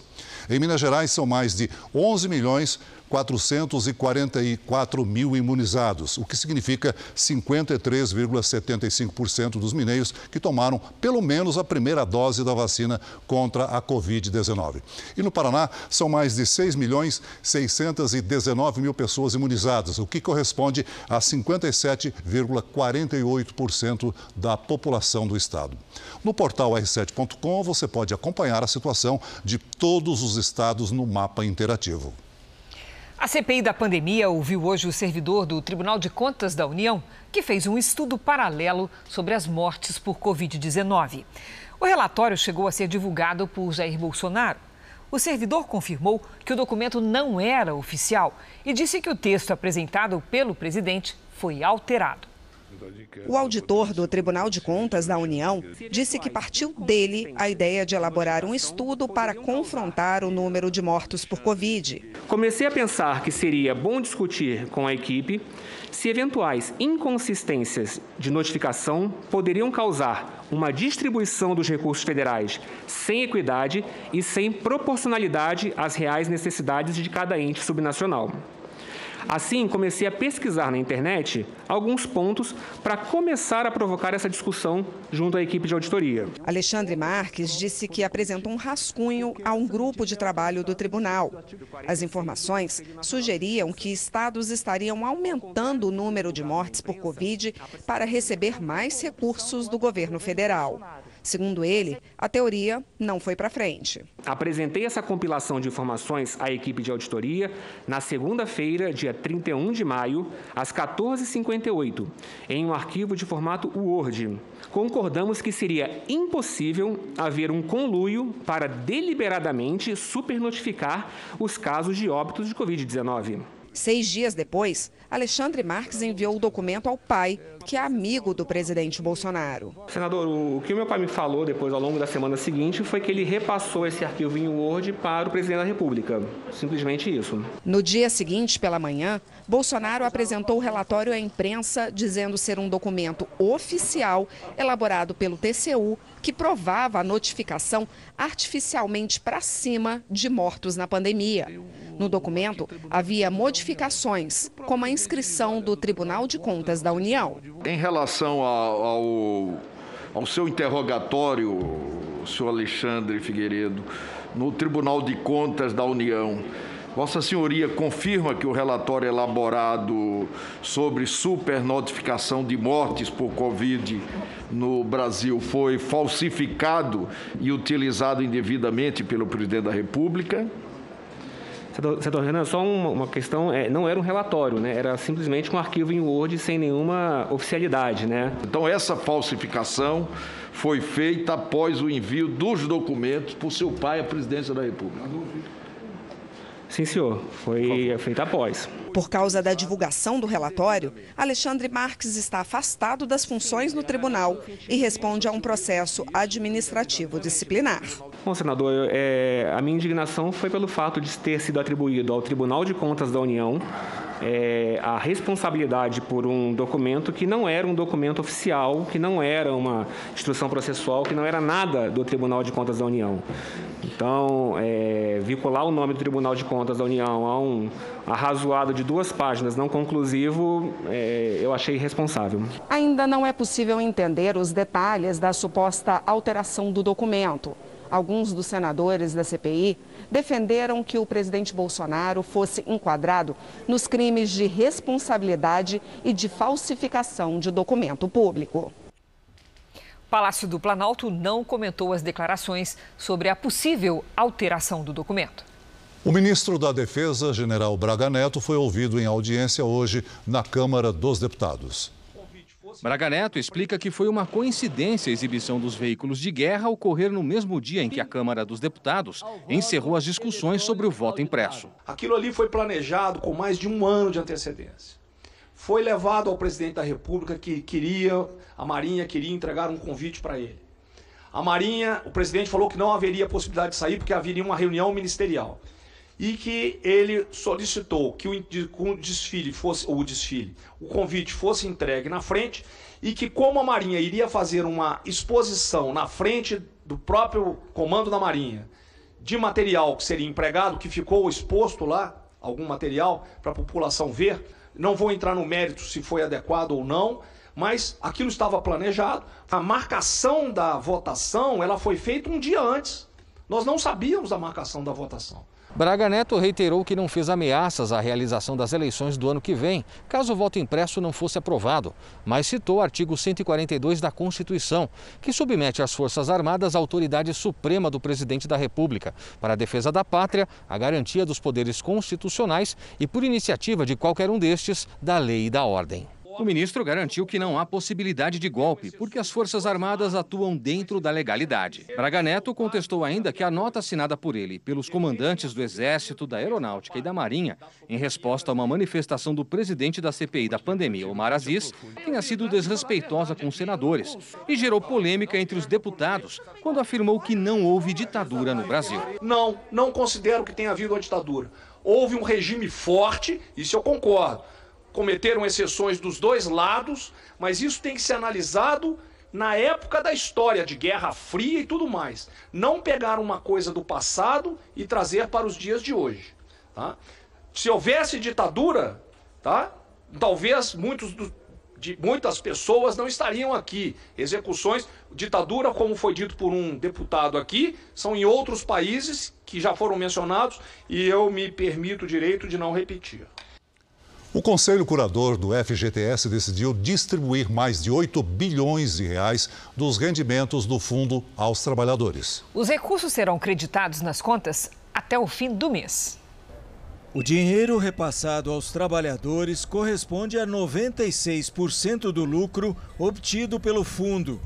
Em Minas Gerais, são mais de 11 milhões 444 mil imunizados, o que significa 53,75% dos mineiros que tomaram pelo menos a primeira dose da vacina contra a Covid-19. E no Paraná, são mais de 6 milhões 619 mil pessoas imunizadas, o que corresponde a 57,48% da população do estado. No portal r7.com você pode acompanhar a situação de todos os estados no mapa interativo. A CPI da pandemia ouviu hoje o servidor do Tribunal de Contas da União, que fez um estudo paralelo sobre as mortes por Covid-19. O relatório chegou a ser divulgado por Jair Bolsonaro. O servidor confirmou que o documento não era oficial e disse que o texto apresentado pelo presidente foi alterado. O auditor do Tribunal de Contas da União disse que partiu dele a ideia de elaborar um estudo para confrontar o número de mortos por Covid. Comecei a pensar que seria bom discutir com a equipe se eventuais inconsistências de notificação poderiam causar uma distribuição dos recursos federais sem equidade e sem proporcionalidade às reais necessidades de cada ente subnacional. Assim, comecei a pesquisar na internet alguns pontos para começar a provocar essa discussão junto à equipe de auditoria. Alexandre Marques disse que apresentou um rascunho a um grupo de trabalho do tribunal. As informações sugeriam que estados estariam aumentando o número de mortes por Covid para receber mais recursos do governo federal. Segundo ele, a teoria não foi para frente. Apresentei essa compilação de informações à equipe de auditoria na segunda-feira, dia 31 de maio, às 14h58, em um arquivo de formato Word. Concordamos que seria impossível haver um conluio para deliberadamente supernotificar os casos de óbitos de Covid-19. Seis dias depois, Alexandre Marques enviou o documento ao pai, que é amigo do presidente Bolsonaro. Senador, o que o meu pai me falou depois, ao longo da semana seguinte, foi que ele repassou esse arquivo em Word para o presidente da República. Simplesmente isso. No dia seguinte, pela manhã, Bolsonaro apresentou o relatório à imprensa, dizendo ser um documento oficial elaborado pelo TCU que provava a notificação artificialmente para cima de mortos na pandemia. No documento, havia modificações, como a inscrição do Tribunal de Contas da União. Em relação ao, ao, seu interrogatório, senhor Alexandre Figueiredo, no Tribunal de Contas da União, Vossa Senhoria confirma que o relatório elaborado sobre supernotificação de mortes por Covid no Brasil foi falsificado e utilizado indevidamente pelo presidente da República? Senador Renan, só uma, uma questão, é, não era um relatório, né? era simplesmente um arquivo em Word sem nenhuma oficialidade. Né? Então, essa falsificação foi feita após o envio dos documentos por seu pai à presidência da República. Sim, senhor. Foi feita após. Por causa da divulgação do relatório, Alexandre Marques está afastado das funções no tribunal e responde a um processo administrativo disciplinar. Bom, senador, é, a minha indignação foi pelo fato de ter sido atribuído ao Tribunal de Contas da União é, a responsabilidade por um documento que não era um documento oficial, que não era uma instrução processual, que não era nada do Tribunal de Contas da União. Então, é, vincular o nome do Tribunal de Contas da União a um arrazoado de duas páginas não conclusivo, é, eu achei irresponsável. Ainda não é possível entender os detalhes da suposta alteração do documento. Alguns dos senadores da CPI defenderam que o presidente Bolsonaro fosse enquadrado nos crimes de responsabilidade e de falsificação de documento público. O Palácio do Planalto não comentou as declarações sobre a possível alteração do documento. O ministro da Defesa, general Braga Neto, foi ouvido em audiência hoje na Câmara dos Deputados. Braga Neto explica que foi uma coincidência a exibição dos veículos de guerra ocorrer no mesmo dia em que a Câmara dos Deputados encerrou as discussões sobre o voto impresso. Aquilo ali foi planejado com mais de um ano de antecedência. Foi levado ao presidente da República que queria, a Marinha queria entregar um convite para ele. A Marinha, o presidente falou que não haveria possibilidade de sair porque haveria uma reunião ministerial e que ele solicitou que o desfile fosse o desfile, o convite fosse entregue na frente e que como a Marinha iria fazer uma exposição na frente do próprio comando da Marinha de material que seria empregado, que ficou exposto lá, algum material para a população ver, não vou entrar no mérito se foi adequado ou não, mas aquilo estava planejado. A marcação da votação, ela foi feita um dia antes. Nós não sabíamos da marcação da votação. Braga Neto reiterou que não fez ameaças à realização das eleições do ano que vem, caso o voto impresso não fosse aprovado, mas citou o artigo 142 da Constituição, que submete as Forças Armadas à autoridade suprema do presidente da República para a defesa da pátria, a garantia dos poderes constitucionais e, por iniciativa de qualquer um destes, da lei e da ordem. O ministro garantiu que não há possibilidade de golpe, porque as Forças Armadas atuam dentro da legalidade. Braga Neto contestou ainda que a nota assinada por ele pelos comandantes do Exército, da Aeronáutica e da Marinha, em resposta a uma manifestação do presidente da CPI da pandemia, Omar Aziz, tenha sido desrespeitosa com os senadores e gerou polêmica entre os deputados quando afirmou que não houve ditadura no Brasil. Não, não considero que tenha havido uma ditadura. Houve um regime forte, isso eu concordo cometeram exceções dos dois lados, mas isso tem que ser analisado na época da história de Guerra Fria e tudo mais. Não pegar uma coisa do passado e trazer para os dias de hoje. Tá? Se houvesse ditadura, tá? talvez muitos do, de, muitas pessoas não estariam aqui. Execuções, ditadura, como foi dito por um deputado aqui, são em outros países que já foram mencionados e eu me permito o direito de não repetir. O Conselho Curador do FGTS decidiu distribuir mais de 8 bilhões de reais dos rendimentos do fundo aos trabalhadores. Os recursos serão creditados nas contas até o fim do mês. O dinheiro repassado aos trabalhadores corresponde a 96% do lucro obtido pelo fundo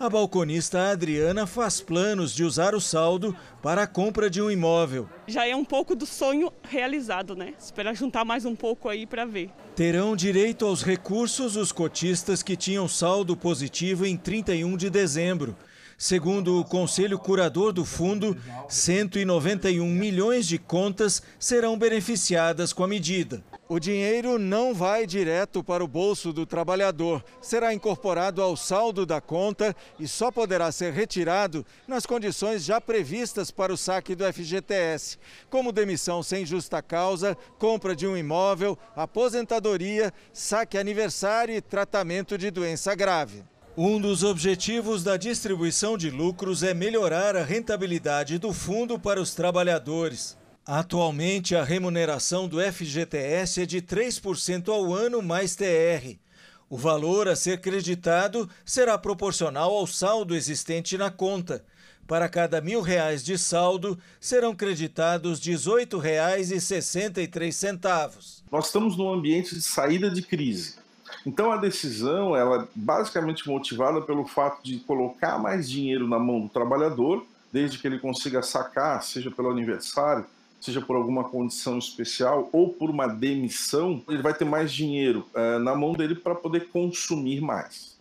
a balconista Adriana faz planos de usar o saldo para a compra de um imóvel. Já é um pouco do sonho realizado, né? Espera juntar mais um pouco aí para ver. Terão direito aos recursos os cotistas que tinham saldo positivo em 31 de dezembro. Segundo o Conselho Curador do Fundo, 191 milhões de contas serão beneficiadas com a medida. O dinheiro não vai direto para o bolso do trabalhador, será incorporado ao saldo da conta e só poderá ser retirado nas condições já previstas para o saque do FGTS, como demissão sem justa causa, compra de um imóvel, aposentadoria, saque aniversário e tratamento de doença grave. Um dos objetivos da distribuição de lucros é melhorar a rentabilidade do fundo para os trabalhadores. Atualmente, a remuneração do FGTS é de 3% ao ano mais TR. O valor a ser creditado será proporcional ao saldo existente na conta. Para cada mil reais de saldo, serão creditados R$ 18,63. Nós estamos num ambiente de saída de crise. Então a decisão ela é basicamente motivada pelo fato de colocar mais dinheiro na mão do trabalhador, desde que ele consiga sacar, seja pelo aniversário, seja por alguma condição especial ou por uma demissão, ele vai ter mais dinheiro uh, na mão dele para poder consumir mais.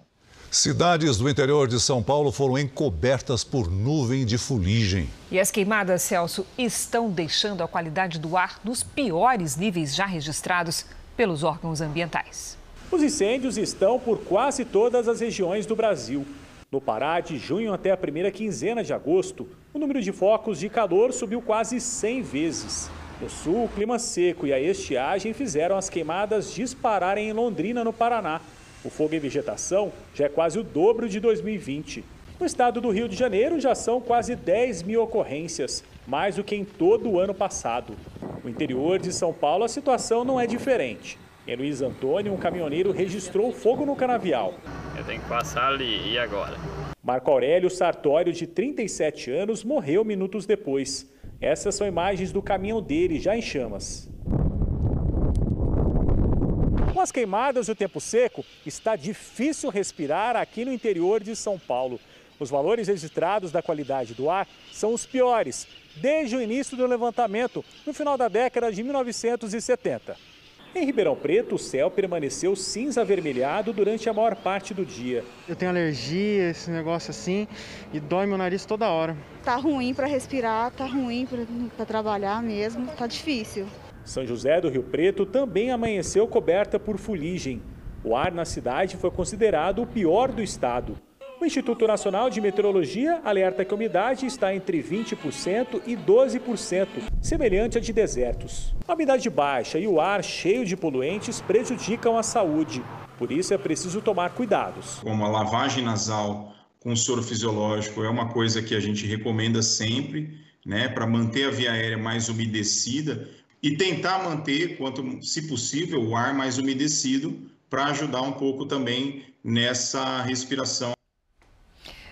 Cidades do interior de São Paulo foram encobertas por nuvem de fuligem. E as queimadas, Celso, estão deixando a qualidade do ar nos piores níveis já registrados pelos órgãos ambientais. Os incêndios estão por quase todas as regiões do Brasil. No Pará, de junho até a primeira quinzena de agosto, o número de focos de calor subiu quase 100 vezes. No sul, o clima seco e a estiagem fizeram as queimadas dispararem em Londrina, no Paraná. O fogo em vegetação já é quase o dobro de 2020. No estado do Rio de Janeiro já são quase 10 mil ocorrências, mais do que em todo o ano passado. No interior de São Paulo, a situação não é diferente. Em Luiz Antônio, um caminhoneiro registrou fogo no canavial. Eu tenho que passar ali, e agora? Marco Aurélio Sartório, de 37 anos, morreu minutos depois. Essas são imagens do caminhão dele, já em chamas. Com as queimadas e o tempo seco, está difícil respirar aqui no interior de São Paulo. Os valores registrados da qualidade do ar são os piores desde o início do levantamento, no final da década de 1970. Em Ribeirão Preto, o céu permaneceu cinza avermelhado durante a maior parte do dia. Eu tenho alergia, esse negócio assim, e dói meu nariz toda hora. Tá ruim para respirar, tá ruim para trabalhar mesmo, tá difícil. São José do Rio Preto também amanheceu coberta por fuligem. O ar na cidade foi considerado o pior do estado. O Instituto Nacional de Meteorologia alerta que a umidade está entre 20% e 12%, semelhante à de desertos. A umidade baixa e o ar cheio de poluentes prejudicam a saúde. Por isso é preciso tomar cuidados. Como a lavagem nasal com soro fisiológico é uma coisa que a gente recomenda sempre, né, para manter a via aérea mais umedecida e tentar manter, quanto se possível, o ar mais umedecido para ajudar um pouco também nessa respiração.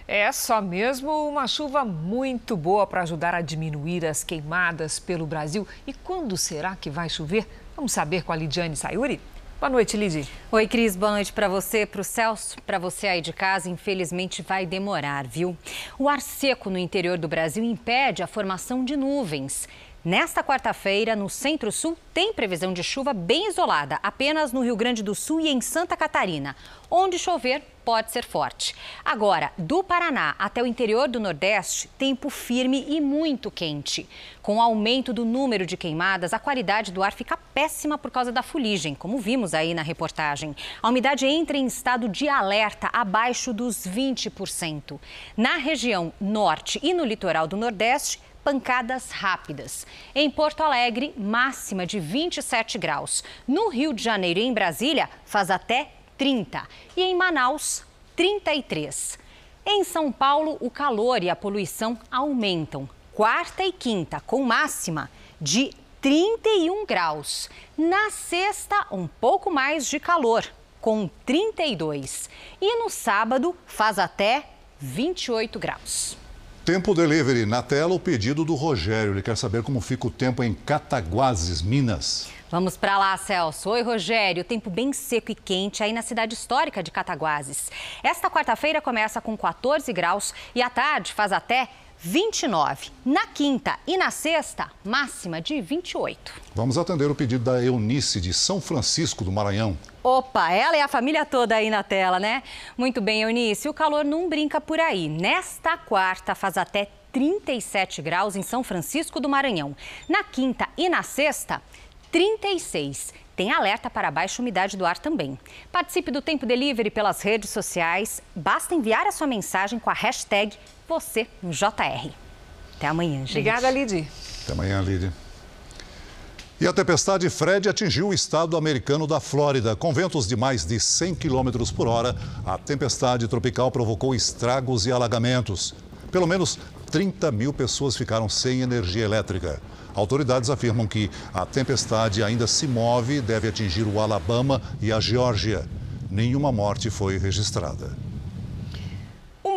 É só mesmo uma chuva muito boa para ajudar a diminuir as queimadas pelo Brasil. E quando será que vai chover? Vamos saber com a Lidiane Sayuri? Boa noite, Lidy. Oi, Cris. Boa noite para você, para o Celso, para você aí de casa. Infelizmente vai demorar, viu? O ar seco no interior do Brasil impede a formação de nuvens. Nesta quarta-feira, no Centro-Sul, tem previsão de chuva bem isolada, apenas no Rio Grande do Sul e em Santa Catarina. Onde chover, pode ser forte. Agora, do Paraná até o interior do Nordeste, tempo firme e muito quente. Com o aumento do número de queimadas, a qualidade do ar fica péssima por causa da fuligem, como vimos aí na reportagem. A umidade entra em estado de alerta abaixo dos 20%. Na região norte e no litoral do Nordeste, pancadas rápidas. Em Porto Alegre, máxima de 27 graus. No Rio de Janeiro e em Brasília, faz até 30. E em Manaus, 33. Em São Paulo, o calor e a poluição aumentam. Quarta e quinta, com máxima de 31 graus. Na sexta, um pouco mais de calor, com 32. E no sábado, faz até 28 graus. Tempo Delivery. Na tela, o pedido do Rogério. Ele quer saber como fica o tempo em Cataguases, Minas. Vamos para lá, Celso. Oi, Rogério. Tempo bem seco e quente aí na cidade histórica de Cataguases. Esta quarta-feira começa com 14 graus e à tarde faz até 29. Na quinta e na sexta, máxima de 28. Vamos atender o pedido da Eunice de São Francisco do Maranhão. Opa, ela e a família toda aí na tela, né? Muito bem, Eunice, o calor não brinca por aí. Nesta quarta faz até 37 graus em São Francisco do Maranhão. Na quinta e na sexta, 36. Tem alerta para baixa umidade do ar também. Participe do Tempo Delivery pelas redes sociais. Basta enviar a sua mensagem com a hashtag você no JR. Até amanhã, gente. Obrigada, Lidy. Até amanhã, Lidy. E a tempestade Fred atingiu o estado americano da Flórida. Com ventos de mais de 100 km por hora, a tempestade tropical provocou estragos e alagamentos. Pelo menos 30 mil pessoas ficaram sem energia elétrica. Autoridades afirmam que a tempestade ainda se move e deve atingir o Alabama e a Geórgia. Nenhuma morte foi registrada.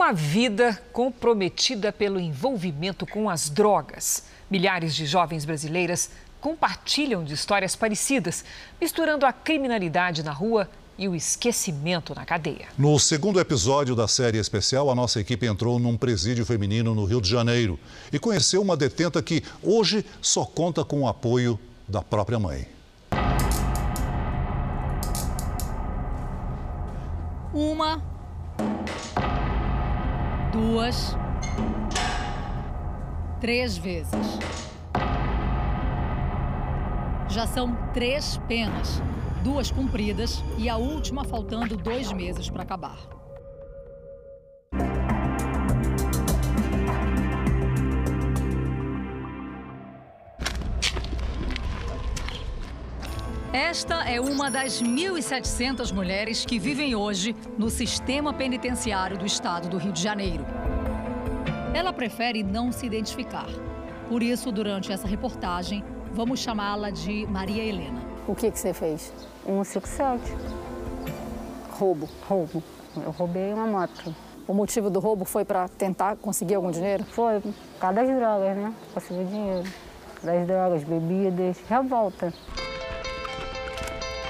Uma vida comprometida pelo envolvimento com as drogas. Milhares de jovens brasileiras compartilham de histórias parecidas, misturando a criminalidade na rua e o esquecimento na cadeia. No segundo episódio da série especial, a nossa equipe entrou num presídio feminino no Rio de Janeiro e conheceu uma detenta que hoje só conta com o apoio da própria mãe. Uma, duas, três vezes. Já são três penas. duas cumpridas e a última faltando dois meses para acabar. Esta é uma das 1.700 mulheres que vivem hoje no sistema penitenciário do estado do Rio de Janeiro. Ela prefere não se identificar. Por isso, durante essa reportagem, vamos chamá-la de Maria Helena. O que, que você fez? Um 57. Roubo. Roubo. Eu roubei uma moto. O motivo do roubo foi para tentar conseguir algum dinheiro? Foi, por causa das drogas, né? Conseguir dinheiro. Das drogas, bebidas, revolta.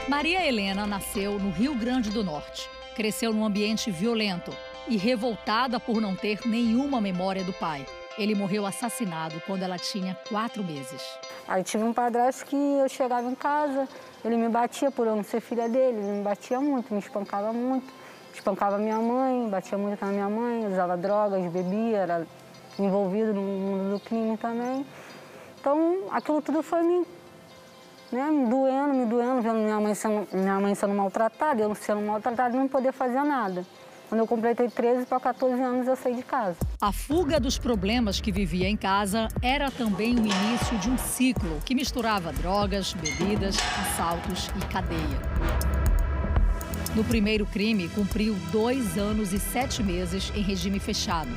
Maria Helena nasceu no Rio Grande do Norte. Cresceu num ambiente violento e revoltada por não ter nenhuma memória do pai. Ele morreu assassinado quando ela tinha quatro meses. Aí tive um padrasto que eu chegava em casa, ele me batia por eu não ser filha dele, ele me batia muito, me espancava muito. Espancava minha mãe, batia muito na minha mãe, usava drogas, bebia, era envolvido no mundo do crime também. Então, aquilo tudo foi me né, me doendo, me doendo, vendo minha mãe sendo, minha mãe sendo maltratada, eu sendo maltratada e não poder fazer nada. Quando eu completei 13 para 14 anos, eu saí de casa. A fuga dos problemas que vivia em casa era também o início de um ciclo que misturava drogas, bebidas, assaltos e cadeia. No primeiro crime, cumpriu dois anos e sete meses em regime fechado.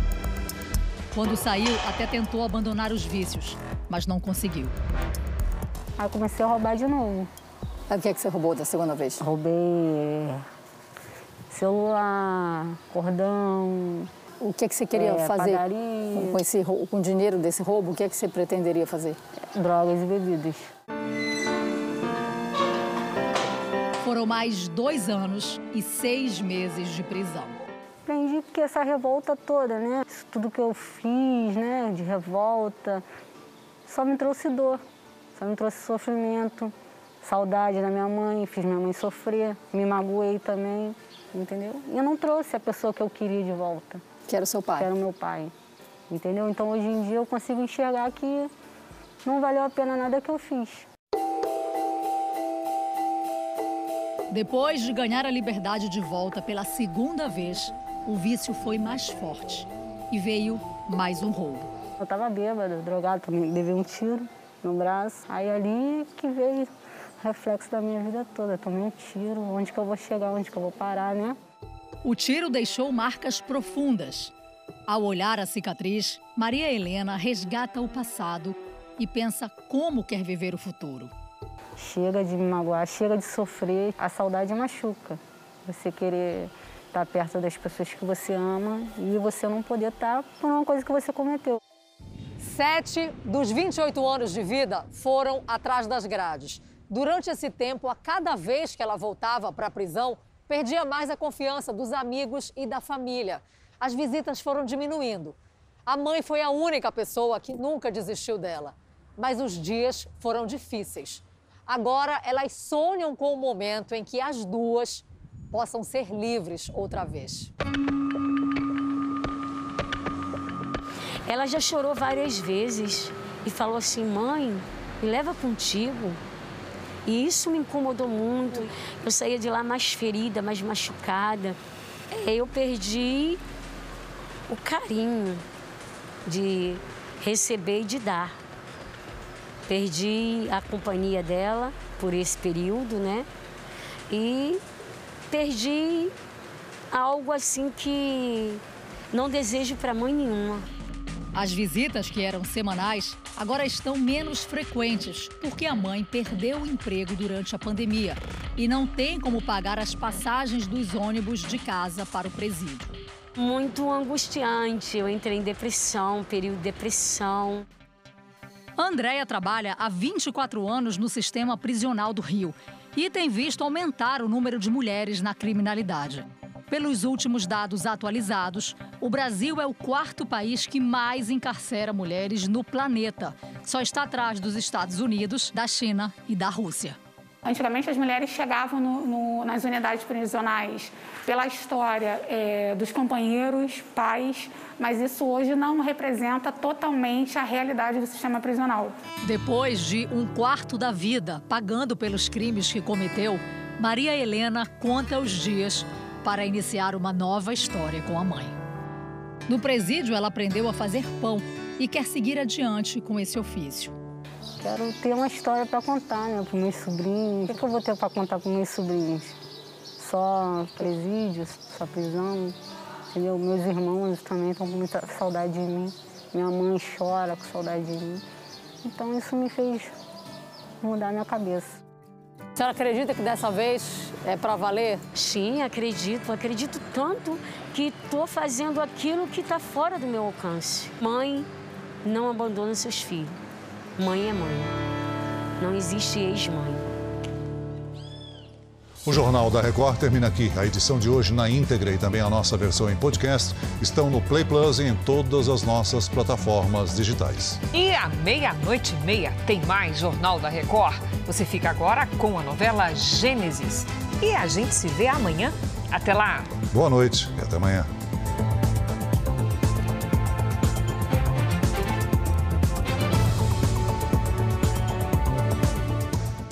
Quando saiu, até tentou abandonar os vícios, mas não conseguiu. Aí comecei a roubar de novo. O que, é que você roubou da segunda vez? Roubei celular, cordão. O que, é que você queria é, fazer padaria. com, esse, com o dinheiro desse roubo? O que é que você pretenderia fazer? Drogas e bebidas. Foram mais dois anos e seis meses de prisão. Aprendi que essa revolta toda, né? Isso tudo que eu fiz, né, de revolta, só me trouxe dor, só me trouxe sofrimento, saudade da minha mãe, fiz minha mãe sofrer, me magoei também, entendeu? E eu não trouxe a pessoa que eu queria de volta. Que era o seu pai? Que era o meu pai, entendeu? Então hoje em dia eu consigo enxergar que não valeu a pena nada que eu fiz. Depois de ganhar a liberdade de volta pela segunda vez, o vício foi mais forte e veio mais um roubo. Eu estava bêbada, drogada, também levei um tiro no braço. Aí ali que veio o reflexo da minha vida toda. Eu tomei um tiro, onde que eu vou chegar, onde que eu vou parar, né? O tiro deixou marcas profundas. Ao olhar a cicatriz, Maria Helena resgata o passado e pensa como quer viver o futuro. Chega de me magoar, chega de sofrer. A saudade machuca. Você querer estar perto das pessoas que você ama e você não poder estar por uma coisa que você cometeu. Sete dos 28 anos de vida foram atrás das grades. Durante esse tempo, a cada vez que ela voltava para a prisão, perdia mais a confiança dos amigos e da família. As visitas foram diminuindo. A mãe foi a única pessoa que nunca desistiu dela. Mas os dias foram difíceis. Agora elas sonham com o momento em que as duas possam ser livres outra vez. Ela já chorou várias vezes e falou assim: mãe, me leva contigo. E isso me incomodou muito. Eu saía de lá mais ferida, mais machucada. Eu perdi o carinho de receber e de dar. Perdi a companhia dela por esse período, né? E perdi algo assim que não desejo para mãe nenhuma. As visitas, que eram semanais, agora estão menos frequentes, porque a mãe perdeu o emprego durante a pandemia e não tem como pagar as passagens dos ônibus de casa para o presídio. Muito angustiante. Eu entrei em depressão, período de depressão. Andréia trabalha há 24 anos no sistema prisional do Rio e tem visto aumentar o número de mulheres na criminalidade. Pelos últimos dados atualizados, o Brasil é o quarto país que mais encarcera mulheres no planeta. Só está atrás dos Estados Unidos, da China e da Rússia. Antigamente, as mulheres chegavam no, no, nas unidades prisionais pela história é, dos companheiros, pais, mas isso hoje não representa totalmente a realidade do sistema prisional. Depois de um quarto da vida pagando pelos crimes que cometeu, Maria Helena conta os dias para iniciar uma nova história com a mãe. No presídio, ela aprendeu a fazer pão e quer seguir adiante com esse ofício. Quero ter uma história para contar né, para meus sobrinhos. O que, eu vou ter para contar para meus sobrinhos? Só presídios, só prisão. Entendeu? Meus irmãos também estão com muita saudade de mim. Minha mãe chora com saudade de mim. Então isso me fez mudar minha cabeça. A senhora acredita que dessa vez é para valer? Sim, acredito. Acredito tanto que estou fazendo aquilo que está fora do meu alcance. Mãe, não abandona seus filhos. Mãe é mãe. Não existe ex-mãe. O Jornal da Record termina aqui. A edição de hoje na íntegra e também a nossa versão em podcast estão no Play Plus e em todas as nossas plataformas digitais. E à meia-noite e meia tem mais Jornal da Record. Você fica agora com a novela Gênesis. E a gente se vê amanhã. Até lá. Boa noite e até amanhã.